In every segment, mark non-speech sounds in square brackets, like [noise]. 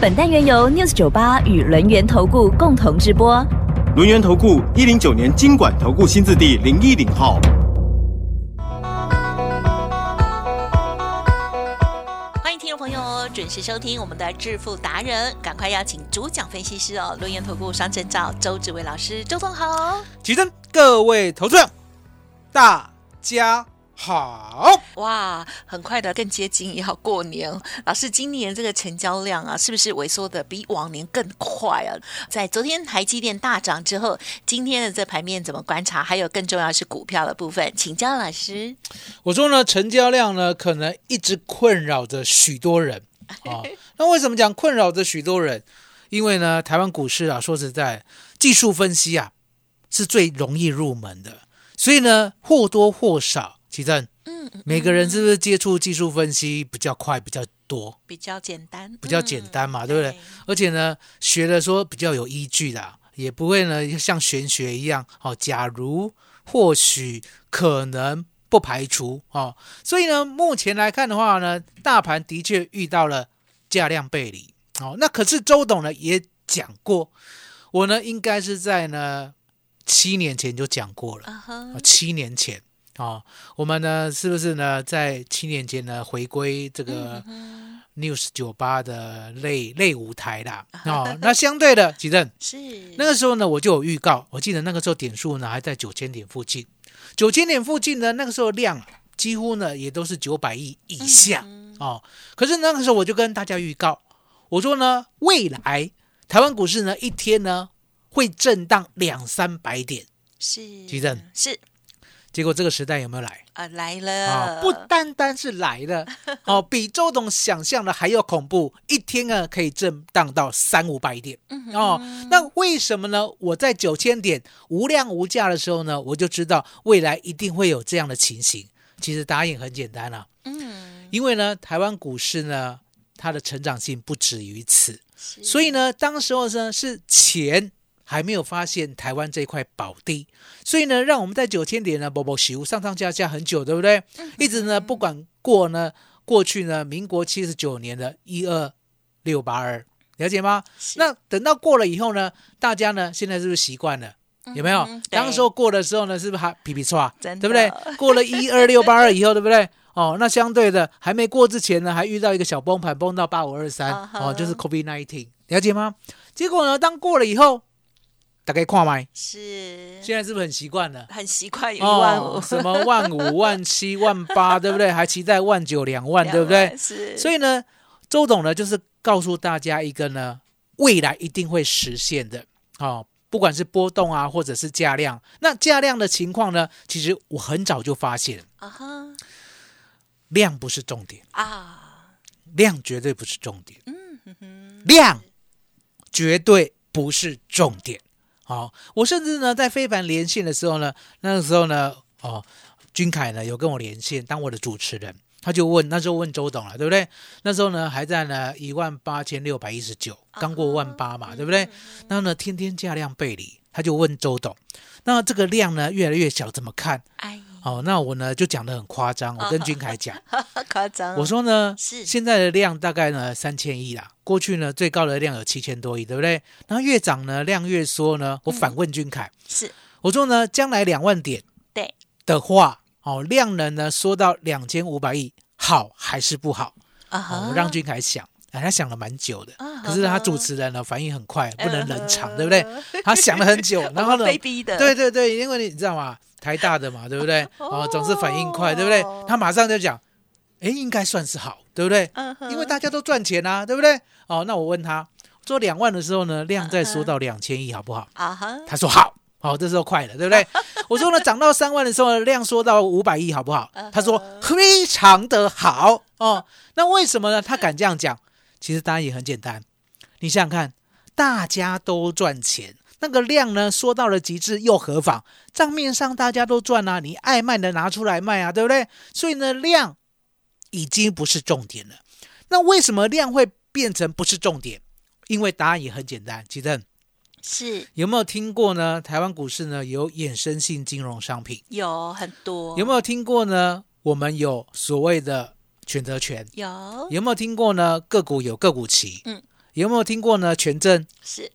本单元由 News 九八与轮源投顾共同直播。轮源投顾一零九年经管投顾新字第零一零号。欢迎听众朋友准时收听我们的致富达人，赶快邀请主讲分析师哦，轮源投顾双证照周志伟老师，周总好。起身，各位投资者，大家好。哇，很快的更接近要过年，老师，今年这个成交量啊，是不是萎缩的比往年更快啊？在昨天台积电大涨之后，今天的这盘面怎么观察？还有更重要是股票的部分，请教老师。我说呢，成交量呢，可能一直困扰着许多人啊。那为什么讲困扰着许多人？因为呢，台湾股市啊，说实在，技术分析啊是最容易入门的，所以呢，或多或少，其正，嗯，嗯每个人是不是接触技术分析比较快、比较多、比较简单，比较简单嘛，嗯对不对？？而且呢，学的说比较有依据的，也不会呢像玄学一样哦。假如、或许、可能、不排除哦。所以呢，目前来看的话呢，大盘的确遇到了价量背离哦。那可是周董呢也讲过，我呢应该是在呢七年前就讲过了。啊，，七年前哦，我们呢是不是呢在七年前呢回归这个嗯 News 酒吧的类类舞台啦？[laughs] 哦，那相对的，吉正 [laughs] 是那个时候呢我就有预告，我记得那个时候点数呢还在九千点附近，九千点附近呢那个时候量啊几乎呢也都是九百亿以下、嗯哦。可是那个时候我就跟大家预告，我说呢未来台湾股市呢一天呢会震荡两三百点，是吉正是结果这个时代有没有来？啊，来啊、了，不单单是来了，[laughs] 哦，比周董想象的还要恐怖，一天啊可以震荡到三五百点嗯哦。那为什么呢？我在九千点无量无价的时候呢，我就知道未来一定会有这样的情形。其实答案很简单啊，嗯，因为呢，台湾股市呢，它的成长性不止于此，所以呢，当时候呢是钱还没有发现台湾这块宝地，所以呢，让我们在九千点呢，波波修上上下下很久，对不对？一直呢，不管过呢，过去呢，民国七十九年的一二六八二，了解吗？那等到过了以后呢，大家呢现在是不是习惯了？有没有嗯？对当时候过的时候呢，是不是还皮皮唰，真的对不对？过了一二六八二以后，对不对？哦，那相对的还没过之前呢，还遇到一个小崩盘，崩到八五二三哦，就是 COVID nineteen，了解吗？结果呢，当过了以后，大概跨麦，是。现在是不是很习惯了？很习惯一万五，哦，什么万五、万七、万八，[laughs] 对不对？还期待万九、两万，对不对？是，所以呢，周董呢就是告诉大家一个呢，未来一定会实现的。哦，不管是波动啊，或者是价量。那价量的情况呢，其实我很早就发现，啊哈。量不是重点，啊，量绝对不是重点，嗯哼哼，量绝对不是重点。好、我甚至呢在非凡连线的时候呢，那个时候呢，哦，君凯呢有跟我连线当我的主持人，他就问，那时候问周董了，对不对？那时候呢还在呢一万八千六百一十九，刚过万八嘛，对不对？然后呢天天价量背离，他就问周董，那这个量呢越来越小，怎么看？哎，哦，那我呢就讲的很夸张，我跟君凯讲，[laughs] 夸张，我说呢，是现在的量大概呢三千亿啦，过去呢最高的量有七千多亿，对不对？然后越涨呢量越缩呢，我反问君凯，是我说呢将来两万点对的话，哦量能呢缩到两千五百亿，好还是不好？哦啊哈，我让君凯想。哎，他想了蛮久的啊，可是他主持人呢反应很快，不能冷场，对不对？他想了很久，[laughs] 然后呢，被逼的，对对对，因为你知道吗？台大的嘛，对不对？[laughs] 哦，总是反应快，对不对哦？他马上就讲，哎，应该算是好，对不对？嗯哼，因为大家都赚钱啊，对不对？哦，那我问他，做两万的时候呢，量再缩到两千亿，好不好？啊哈，他说好，好，这时候快了，对不对？[laughs] 我说呢，涨到三万的时候呢，量缩到五百亿，好不好？他说非常的好哦。那为什么呢？他敢这样讲？其实答案也很简单，你想想看，大家都赚钱，那个量呢缩到了极致又何妨？账面上大家都赚啊，你爱卖的拿出来卖啊，对不对？所以呢，量已经不是重点了。那为什么量会变成不是重点？因为答案也很简单，其实是有没有听过呢？台湾股市呢有衍生性金融商品，有很多，有没有听过呢？我们有所谓的选择权，有有没有听过呢？个股有个股期，嗯，有没有听过呢？权证，是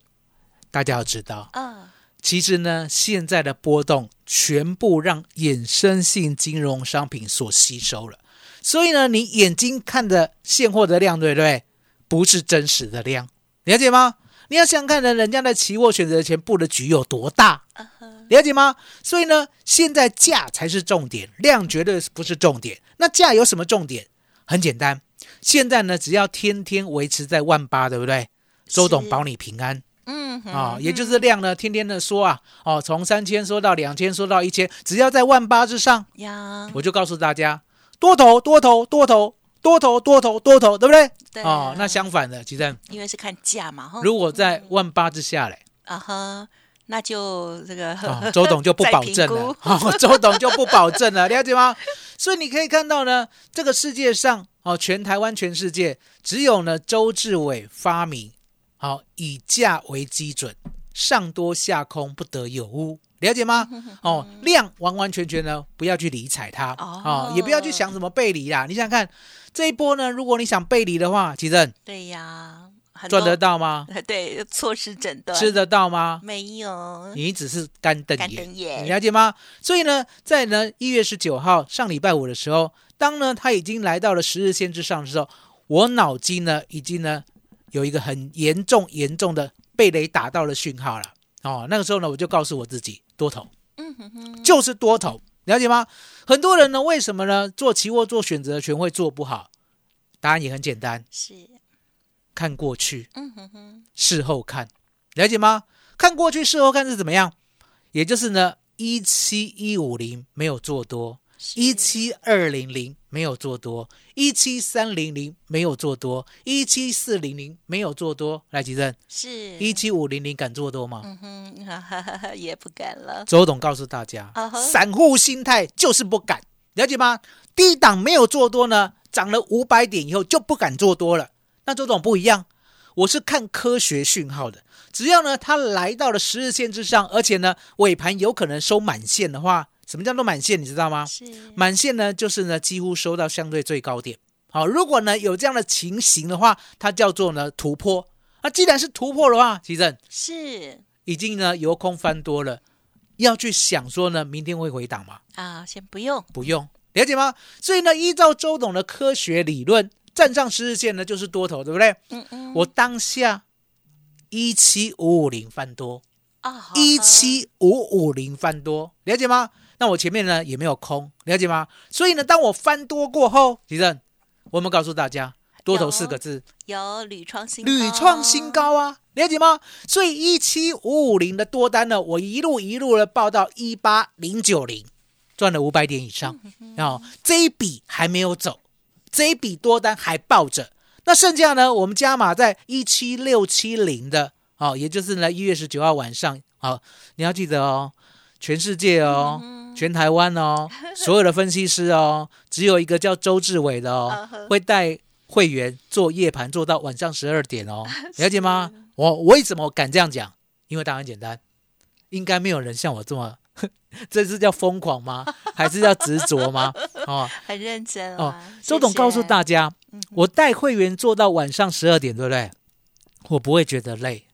大家要知道，啊，其实呢，现在的波动全部让衍生性金融商品所吸收了，所以呢，你眼睛看的现货的量，对不对？不是真实的量，了解吗？你要想想看呢，人家的期货选择权布的局有多大，了解吗？所以呢，现在价才是重点，量绝对不是重点。那价有什么重点？很简单，现在呢，只要天天维持在万八，对不对？周董保你平安。嗯哼啊、也就是量呢，天天的说啊，哦，从三千说到两千，说到一千，只要在万八之上，呀，我就告诉大家，多头，多头，多头，多头，多头，多头，对不对？对哦，那相反的，其实因为是看价嘛，哈，如果在万八之下嘞，啊哈，那就这个啊、周董就不保证了，[laughs] 哦，周董就不保证了，[laughs] 了解吗？所以你可以看到呢，这个世界上哦，全台湾、全世界只有呢周志伟发明，好、以价为基准，上多下空不得有误，了解吗？[laughs] 哦，量完完全全呢不要去理睬它，哦哦，也不要去想什么背离啦。你想想看，这一波呢，如果你想背离的话，其实对呀，很赚得多，到吗？[laughs] 对，错失诊断吃得到吗？没有，你只是干瞪干眼，瞪眼你了解吗？所以呢，在呢一月十九号上礼拜五的时候，当呢它已经来到了十日线之上的时候，我脑筋呢已经呢有一个很严重严重的被雷打到的讯号了。哦，那个时候呢，我就告诉我自己多头，嗯哼哼，就是多头，了解吗？很多人呢，为什么呢做期货做选择权会做不好？答案也很简单，是，看过去，嗯哼哼，事后看，了解吗？看过去，事后看是怎么样？也就是呢，一七一五零没有做多，是一七二零零没有做多，一七三零零没有做多，一七四零零没有做多。来，吉正，是一七五零零敢做多吗？嗯哼，哈哈哈哈，也不敢了，周董告诉大家散户心态就是不敢，了解吗？低档没有做多呢，涨了五百点以后就不敢做多了。那周董不一样，我是看科学讯号的，只要呢它来到了十日线之上，而且呢尾盘有可能收满线的话，什么叫做满线？你知道吗？是满线呢就是呢几乎收到相对最高点。好，如果呢有这样的情形的话，它叫做呢突破。那既然是突破的话，其实是已经呢由空翻多了，要去想说呢明天会回档吗？啊，先不用，不用，了解吗？所以呢，依照周董的科学理论，站上十日线呢就是多头，对不对？嗯嗯，我当下一七五五零翻多，啊，一七五五零翻多，了解吗？那我前面呢也没有空，了解吗？所以呢，当我翻多过后，其实我们告诉大家，多头四个字，有屡创新屡创新，高啊，了解吗？所以一七五五零的多单呢，我一路一路的报到一八零九零，赚了五百点以上。哦，这一笔还没有走，这一笔多单还抱着。那剩下呢，我们加码在一七六七零的，哦，也就是呢一月十九号晚上，好、你要记得哦，全世界哦。全台湾哦，[laughs] 所有的分析师哦，只有一个叫周志伟的嗯哦哼，会带会员做夜盘做到晚上十二点哦，[laughs] 了解吗？我我为什么敢这样讲？因为答案很简单，应该没有人像我这么，[laughs] 这是叫疯狂吗？还是叫执着吗？哦，很认真哦啊。周董告诉大家嗯，我带会员做到晚上十二点，对不对？我不会觉得累，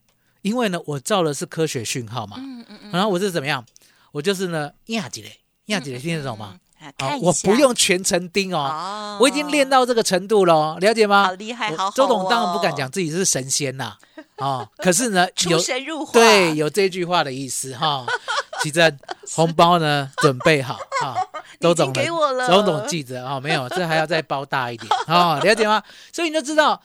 因为呢，我照的是科学讯号嘛。嗯嗯嗯，然后我是怎么样？我就是呢，压几嘞，压几嘞，听得懂吗？啊，我不用全程盯哦，哦，我已经练到这个程度了哦，了解吗？好厉害，我好好周董当然不敢哦讲自己是神仙呐，哦，[laughs] 可是呢，出有神入化，对有这句话的意思哈。[laughs] 其实红包呢准备好哈，[laughs] 周董已经给我了周董记着啊，没有，这还要再包大一点啊，了解吗？所以你就知道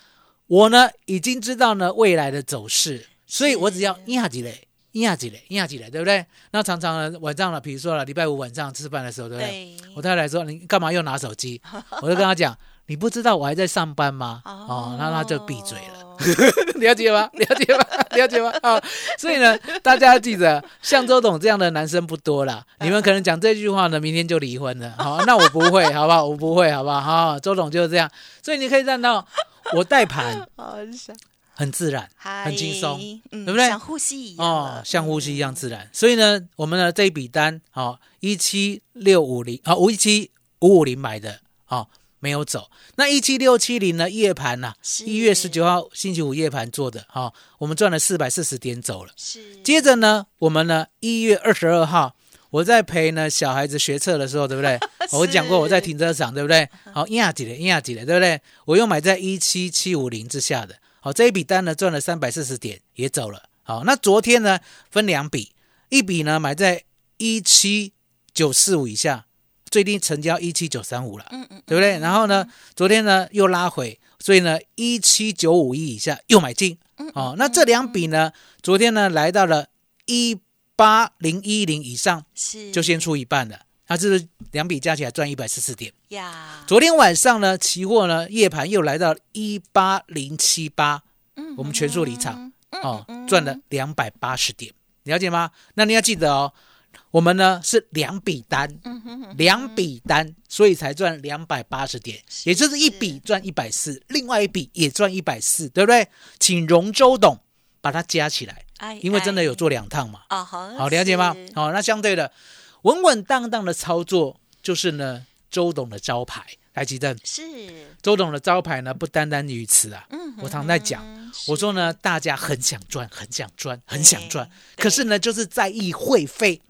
我呢已经知道呢未来的走势，所以我只要压几嘞。压起来，压起来，对不对？那常常呢，晚上了，比如说了，礼拜五晚上吃饭的时候，对不对？对，我太太说：“你干嘛又拿手机？” [laughs] 我就跟她讲：“你不知道我还在上班吗？哦哦，那他就闭嘴了。[laughs] 了解吗？了解吗？了解吗？啊、所以呢，大家要记得，像周董这样的男生不多了。你们可能讲这句话呢，明天就离婚了。好，那我不会，好不好？我不会，好不好？好，周董就是这样。所以你可以看到，我带盘 [laughs] 好想很自然，嗨很轻松，嗯对不对像呼吸一样哦，像呼吸一样自然。所以呢，我们的这一笔单，哦一七六五零，啊五一七五五零买的，哦没有走。那一七六七零呢，夜盘呐、是一月十九号星期五夜盘做的，好，我们赚了四百四十点走了。是接着呢，我们呢一月二十二号，我在陪呢小孩子学车的时候，对不对？[laughs] 我讲过我在停车场，对不对？好，压几的压几的，对不对？我又买在一七七五零之下的，好，这一笔单呢赚了三百四十点，也走了。好，那昨天呢分两笔，一笔呢买在一七九四五以下，最低成交一七九三五了，嗯嗯，对不对？然后呢，昨天呢又拉回，所以呢一七九五一以下又买进。嗯哦，那这两笔呢，昨天呢来到了一八零一零以上，是就先出一半了。那这是两笔加起来赚一百四十点。呀，昨天晚上呢，期货呢夜盘又来到一八零七八，嗯我们全数离场嗯哦嗯，赚了两百八十点，了解吗？那你要记得哦，我们呢是两笔单，两笔单，所以才赚两百八十点，也就是一笔赚一百四，另外一笔也赚一百四，对不对？请容周董把它加起来，哎因为真的有哎做两趟嘛。哦，好好，了解吗是？好，那相对的，稳稳当当的操作就是呢周董的招牌。来，吉正，是，周董的招牌呢不单单于此啊。嗯我常在讲，我说呢，大家很想赚，很想赚，很想赚，可是呢，就是在意会费。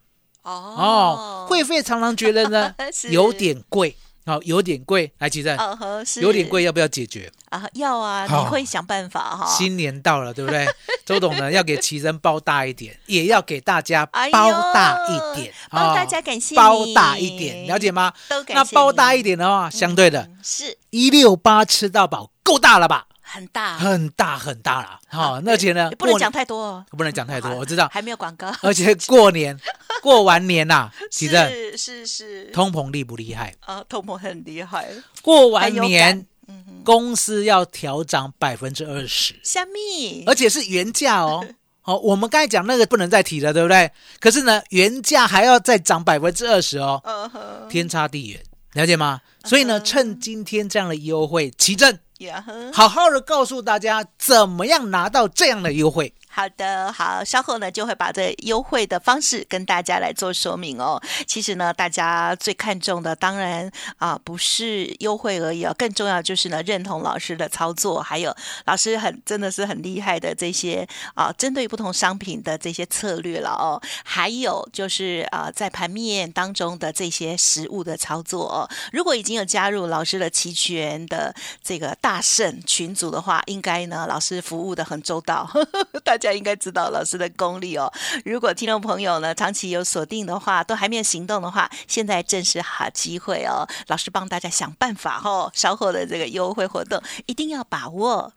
哦。哦，会费常常觉得呢 [laughs] 有点贵，好，有点贵。来，吉正，有点贵，要不要解决？啊，要啊，好你会想办法哈，新年到了，对不对？[laughs] 周董呢要给奇珍包大一点，也要给大家包大一点，帮哦大家感谢包大一点，了解吗？都感谢那包大一点的话，相对的嗯是一六八吃到饱够大了吧？很大，很大很大了，好，而且呢，不能讲太多。哦，不能讲太多，我知道，还没有广告，而且过年 [laughs] 过完年呐，奇正是是是，通膨厉不厉害？啊，通膨很厉害，过完年感，嗯，公司要调涨百分之二十。虾米，而且是原价哦。[laughs] 好、我们刚才讲那个不能再提了，对不对？可是呢，原价还要再涨百分之二十哦，天差地远，了解吗？所以呢，趁今天这样的优惠，奇正。好好的告诉大家怎么样拿到这样的优惠。好的，好，稍后呢就会把这优惠的方式跟大家来做说明哦。其实呢，大家最看重的当然啊不是优惠而已哦，更重要就是呢认同老师的操作，还有老师很真的是很厉害的这些啊针对不同商品的这些策略了哦。还有就是啊在盘面当中的这些实物的操作哦。如果已经有加入老师的期权的这个大胜群组的话，应该呢老师服务的很周到，呵呵大家大家应该知道老师的功力哦。如果听众朋友呢长期有锁定的话，都还没有行动的话，现在正是好机会哦。老师帮大家想办法哦，稍后的这个优惠活动一定要把握。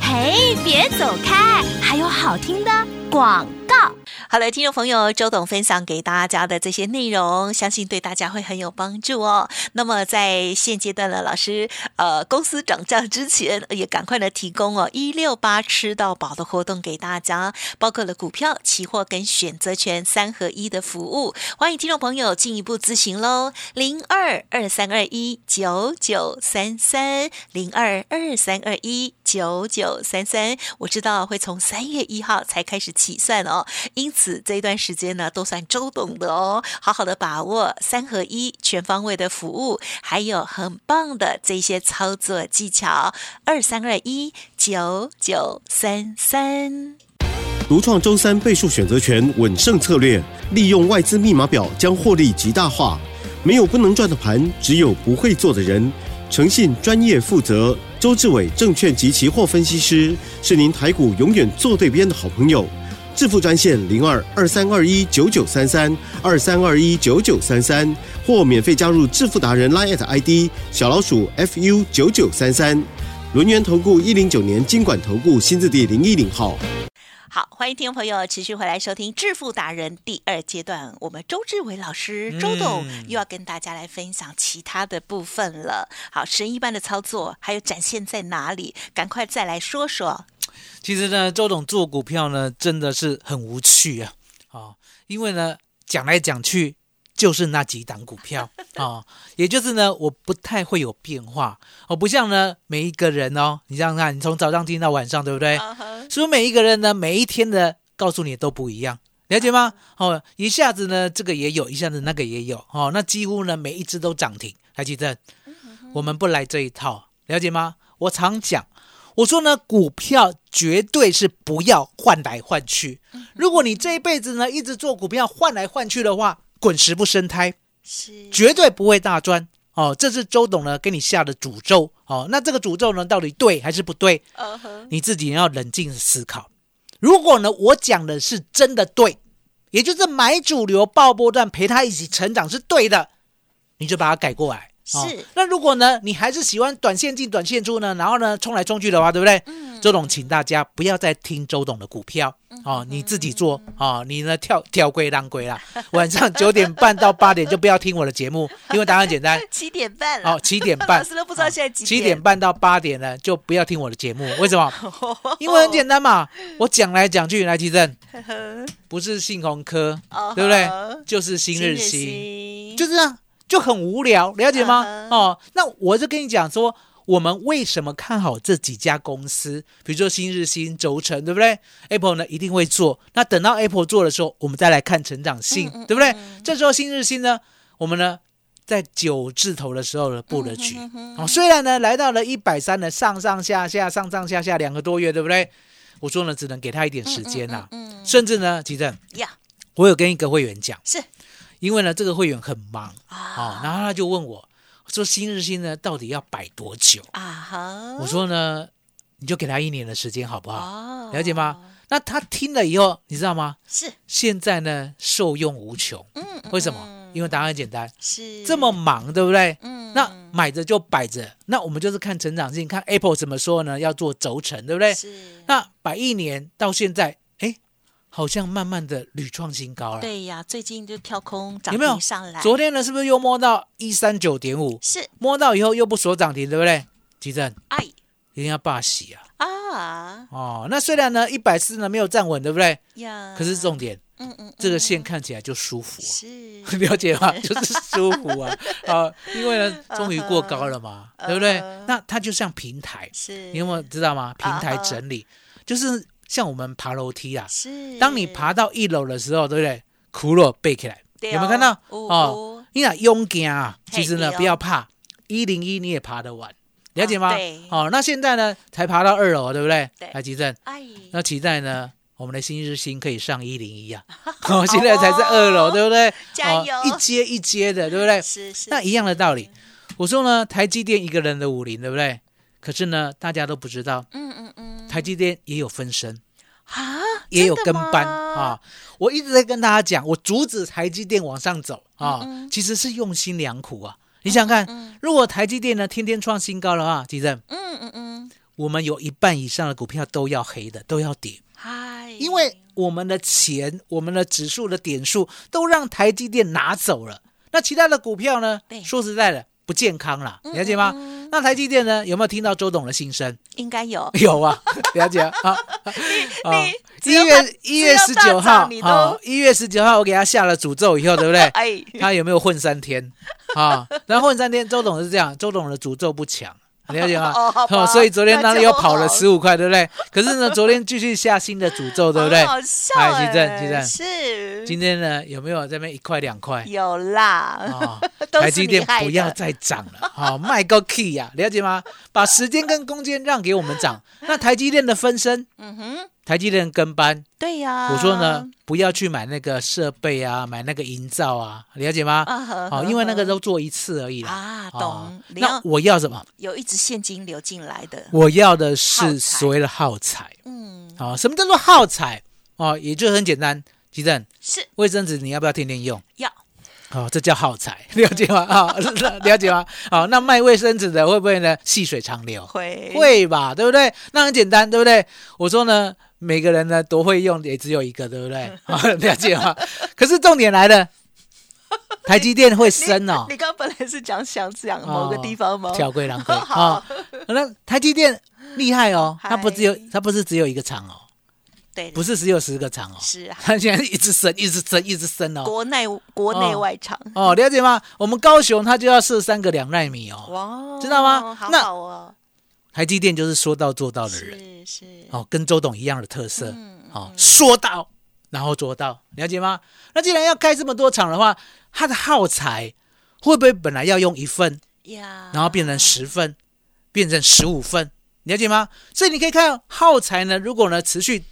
嘿，别走开，还有好听的广告。好了，听众朋友，周董分享给大家的这些内容，相信对大家会很有帮助哦。那么在现阶段呢，老师呃公司涨价之前，也赶快的提供哦一六八吃到饱的活动给大家，包括了股票、期货跟选择权三合一的服务，欢迎听众朋友进一步咨询喽，零二二三二一九九三三零二二三二一九九三三，我知道会从三月一号才开始起算哦，因此这一段时间呢都算周董的哦，好好的把握三合一全方位的服务，还有很棒的这些操作技巧，二三二一九九三三。独创周三倍数选择权稳胜策略，利用外资密码表将获利极大化。没有不能赚的盘，只有不会做的人。诚信、专业、负责，周志伟证券及期货分析师是您台股永远做对边的好朋友。致富专线零二二三二一九九三三二三二一九九三三，或免费加入致富达人 Line ID 小老鼠 fu 九九三三。轮源投顾一零九年经管投顾新字第零一零号。好，欢迎听众朋友持续回来收听《致富达人》第二阶段，我们周志伟老师周董嗯又要跟大家来分享其他的部分了。好，神一般的操作还有展现在哪里？赶快再来说说。其实呢，周董做股票呢，真的是很无趣啊，哦，因为呢，讲来讲去就是那几档股票啊、[laughs] 哦，也就是呢，我不太会有变化哦，不像呢每一个人哦，你想想看，你从早上听到晚上，对不对？所以每一个人呢，每一天的告诉你都不一样，了解吗？哦，一下子呢这个也有，一下子那个也有，哦，那几乎呢每一只都涨停。台积电，我们不来这一套，了解吗？我常讲，我说呢，股票绝对是不要换来换去。如果你这一辈子呢一直做股票换来换去的话，滚石不生胎，是绝对不会大赚。哦，这是周董呢给你下的诅咒。哦，那这个诅咒呢到底对还是不对？嗯哼，你自己要冷静思考。如果呢，我讲的是真的对，也就是买主流爆波段陪他一起成长是对的，你就把它改过来。哦是那如果呢，你还是喜欢短线进短线出呢，然后呢冲来冲去的话，对不对？嗯周董，请大家不要再听周董的股票哦，你自己做哦，你呢跳跳归让归啦。[laughs] 晚上九点半到八点就不要听我的节目，[laughs] 因为答案简单。七点半了。哦，七点半，[laughs] 老师都不知道现在几点七点半到八点呢，就不要听我的节目。为什么？因为很简单嘛，我讲来讲去，来提振，不是信鸿科，哦对不对？就是新日新新，就这样，就很无聊，了解吗嗯？哦，那我就跟你讲说，我们为什么看好这几家公司？比如说新日新、轴承，对不对？Apple 呢一定会做，那等到 Apple 做的时候，我们再来看成长性，对不对嗯？这时候新日新呢，我们呢在九字头的时候呢布了局。嗯哼哦，虽然呢来到了一百三的上上下下上上下下两个多月，对不对？我说呢，只能给他一点时间啦、嗯嗯甚至呢，吉正，呀，我有跟一个会员讲，是因为呢这个会员很忙哦啊，然后他就问我说新日新呢到底要摆多久？啊哈，我说呢，你就给他一年的时间好不好？哦了解吗？那他听了以后，你知道吗？是，现在呢受用无穷，嗯，嗯为什么？嗯因为答案很简单，是这么忙，对不对？嗯那买着就摆着，那我们就是看成长性，看 Apple 怎么说呢？要做轴承，对不对？是那摆一年到现在，哎，好像慢慢的屡创新高了。对呀，最近就跳空涨有没有停上来，昨天呢，是不是又摸到一三九点五？是摸到以后又不锁涨停，对不对？急正哎一定要霸喜啊！啊哦，那虽然呢一百四呢没有站稳，对不对？呀，可是重点，嗯嗯，这个嗯线看起来就舒服、啊。是 [laughs] 了解吗？[laughs] 就是舒服啊啊，因为呢，[laughs] 终于过高了嘛，对不对？那它就像平台，是，你有没有知道吗？平台整理就是像我们爬楼梯啊，是，当你爬到一楼的时候，对不对？骷髅背起来，有没有看到？哦哦，你俩勇敢啊，其实呢不要怕，一零一你也爬得完，了解吗？哦，那现在呢才爬到二楼，对不对？对？来吉正，哎，那期待呢，我们的新日新可以上一零一啊，[laughs] 哦，现在才在二楼，对不对？加油。哦，一阶一阶的，对不对？是是，那一样的道理，我说呢，台积电一个人的武林，对不对？可是呢，大家都不知道，台积电也有分身，啊，也有跟班啊。我一直在跟大家讲，我阻止台积电往上走啊，嗯嗯其实是用心良苦啊。你想想看，如果台积电呢天天创新高的话，地震，嗯嗯嗯，我们有一半以上的股票都要黑的，都要跌，嗨，因为我们的钱、我们的指数的点数都让台积电拿走了。那其他的股票呢说实在的，不健康啦，了解吗？那台积电呢？有没有听到周董的心声？应该有，有啊，[laughs] 了解啊。啊你一月一月十九号只要大涨你都啊，一月十九号我给他下了诅咒以后，对不对？[laughs] 哎，他有没有混三天啊？然后混三天，周董是这样，周董的诅咒不强。了解吗？[laughs] 哦所以昨天他那里又跑了十五块，对不对？可是呢，昨天继续下新的诅咒，对不对很？好笑哎哎，奇正奇正是今天呢，有没有这边一块两块？有啦，[laughs] 台积电不要再涨了，好、卖个 key 呀、了解吗？把时间跟空间让给我们涨。[laughs] 那台积电的分身，嗯哼，台积电跟班，对呀，我说呢，不要去买那个设备啊，买那个营造啊，了解吗？啊呵，好、因为那个都做一次而已啦。啊，哦懂，你那我要什么？有一直现金流进来的，我要的是所谓的耗材。嗯，好、什么叫做耗材？哦，也就很简单，吉正，是卫生纸你要不要天天用？要哦，这叫耗材，了解吗？啊、了解吗？[laughs] 好、那卖卫生纸的会不会呢？细水长流，会会吧，对不对？那很简单，对不对？我说呢，每个人呢都会用，也只有一个，对不对？啊，了解吗？可是重点来了，[laughs] 台积电会升哦你，刚刚本来是讲想讲某个地方吗？小贵狼哥 [laughs] 好啊。那台积电厉害哦，它不只有它不是只有一个厂哦，对，不是只有十个厂哦，是啊，它 [laughs] 现在一直升，一直升，一直升哦。国内国内哦外厂，哦，了解吗？我们高雄它就要设三个两纳米哦，哇，知道吗？好那好哦，台积电就是说到做到的人。是是，哦，跟周董一样的特色。嗯哦，说到然后做到，了解吗？那既然要开这么多厂的话，它的耗材会不会本来要用一份，呀，然后变成十份，变成十五份，了解吗？所以你可以看耗材呢，如果呢持续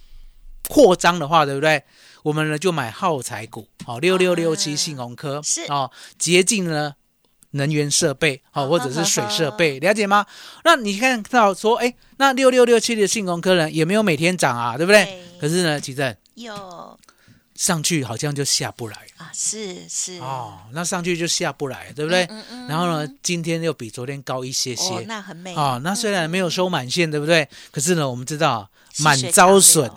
扩张的话，对不对？我们呢就买耗材股，好六六六七信鸿科啊是哦，洁净呢能源设备，好、啊或者是水设备，了解吗？那你看到说，哎，那六六六七的信鸿科呢也没有每天涨啊，对不对？对可是呢，其正有上去好像就下不来啊，是是哦，那上去就下不来，对不对？嗯嗯然后呢，今天又比昨天高一些些。哦，那很美哦，那虽然没有收满线，对不对？可是呢，我们知道细满招损，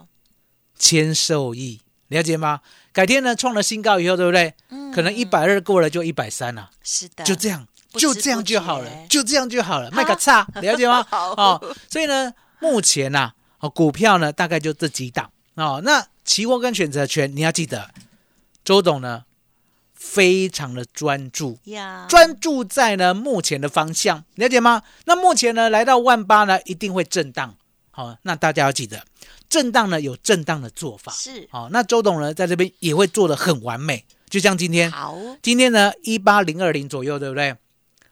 流谦受益，了解吗？改天呢，创了新高以后，对不对？可能一百二过了就一百三了，是的，就这样，不知就这样就好了，就这样就好了，卖个差，[laughs] 了解吗？好哦，所以呢，目前呐、哦，股票呢大概就这几档哦。那期货跟选择权，你要记得，周董呢非常的专注，呀，专注在呢目前的方向，了解吗？那目前呢来到万八呢，一定会震荡。好、那大家要记得，震荡呢有震荡的做法。是好、那周董呢在这边也会做的很完美，就像今天，好今天呢一八零二零左右，对不对？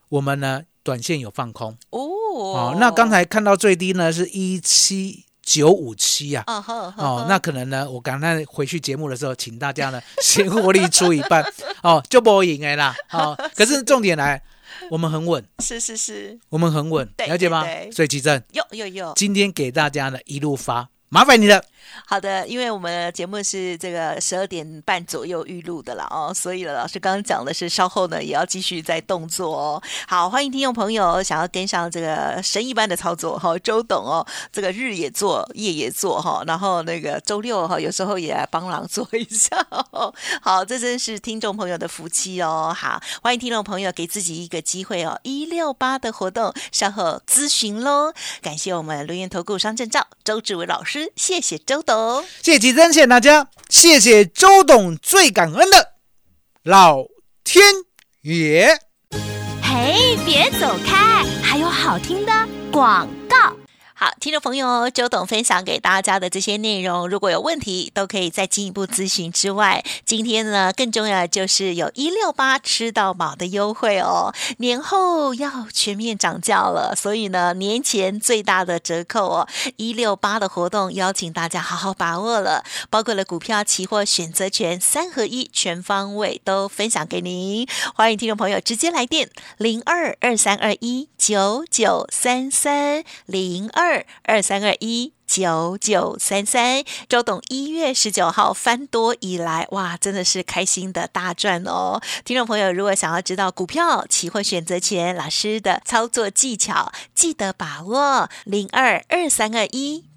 我们呢短线有放空哦哦。那刚才看到最低呢是一七九五七啊。嗯哼哦，那可能呢，我刚才回去节目的时候，请大家呢先获利出一半，[laughs] 哦，就不赢哎啦，哦，可是重点来，[laughs] 我们很稳，是是是，我们很稳，了解吗？对对？所以吉正有有有，今天给大家呢一路发，麻烦你了。好的，因为我们节目是这个十二点半左右预录的了哦，所以呢，老师刚刚讲的是稍后呢也要继续在动作哦。好，欢迎听众朋友想要跟上这个神一般的操作哈、周董哦，这个日也做，夜也做哈、然后那个周六哈、有时候也来帮忙做一下、哦。好，这真是听众朋友的福气哦。好，欢迎听众朋友给自己一个机会哦，一六八的活动稍后咨询喽。感谢我们留言投顾商证照周志伟老师，谢谢周董。谢谢吉珍，谢谢大家，谢谢周董，最感恩的老天爷。嘿，别走开，还有好听的广告。好，听众朋友，周董分享给大家的这些内容，如果有问题，都可以再进一步咨询。之外，今天呢，更重要的就是有一六八吃到饱的优惠哦，年后要全面涨价了，所以呢，年前最大的折扣哦，一六八的活动，邀请大家好好把握了，包括了股票、期货、选择权三合一，全方位都分享给您。欢迎听众朋友直接来电零二二三二一九九三三零二二二三二一。九九三三，周董一月十九号翻多以来，哇，真的是开心的大赚哦！听众朋友，如果想要知道股票、期货、选择权老师的操作技巧，记得把握零二二三二一